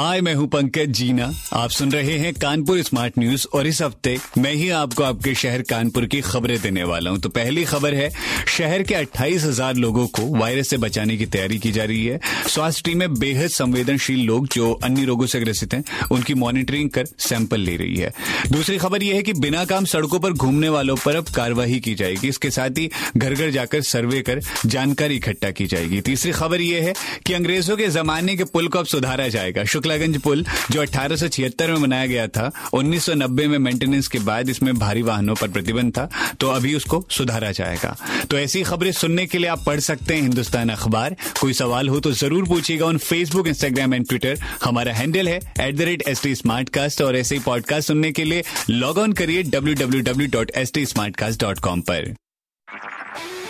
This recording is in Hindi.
हाय, मैं हूँ पंकज जीना। आप सुन रहे हैं कानपुर स्मार्ट न्यूज़ और इस हफ़्ते मैं ही आपको आपके शहर कानपुर की खबरें देने वाला हूँ। तो पहली खबर है, शहर के अट्ठाईस हज़ार लोगों को वायरस से बचाने की तैयारी की जा रही है। स्वास्थ्य टीम बेहद संवेदनशील लोग जो अन्य रोगों से ग्रसित हैं, उनकी मॉनिटरिंग कर सैंपल ले रही है। दूसरी खबर यह है कि बिना काम सड़कों पर घूमने वालों पर अब कार्यवाही की जाएगी। इसके साथ ही घर घर जाकर सर्वे कर जानकारी इकट्ठा की जाएगी। तीसरी खबर यह है कि अंग्रेज़ों के जमाने के पुल को अब सुधारा जाएगा। शुक्लागंज पुल, जो अठारह में बनाया गया था 1990 में मेंटेनेंस के बाद इसमें भारी वाहनों पर प्रतिबंध था तो अभी उसको सुधारा जाएगा। तो ऐसी खबरें सुनने के लिए आप पढ़ सकते हैं हिंदुस्तान अखबार। कोई सवाल हो तो ज़रूर पूछिएगा on Facebook Instagram and Twitter हमारा हैंडल है at the rate S T smart cast और ऐसे ही पॉडकास्ट सुनने के लिए लॉग ऑन करिए W W W dot S T smart cast dot com पर।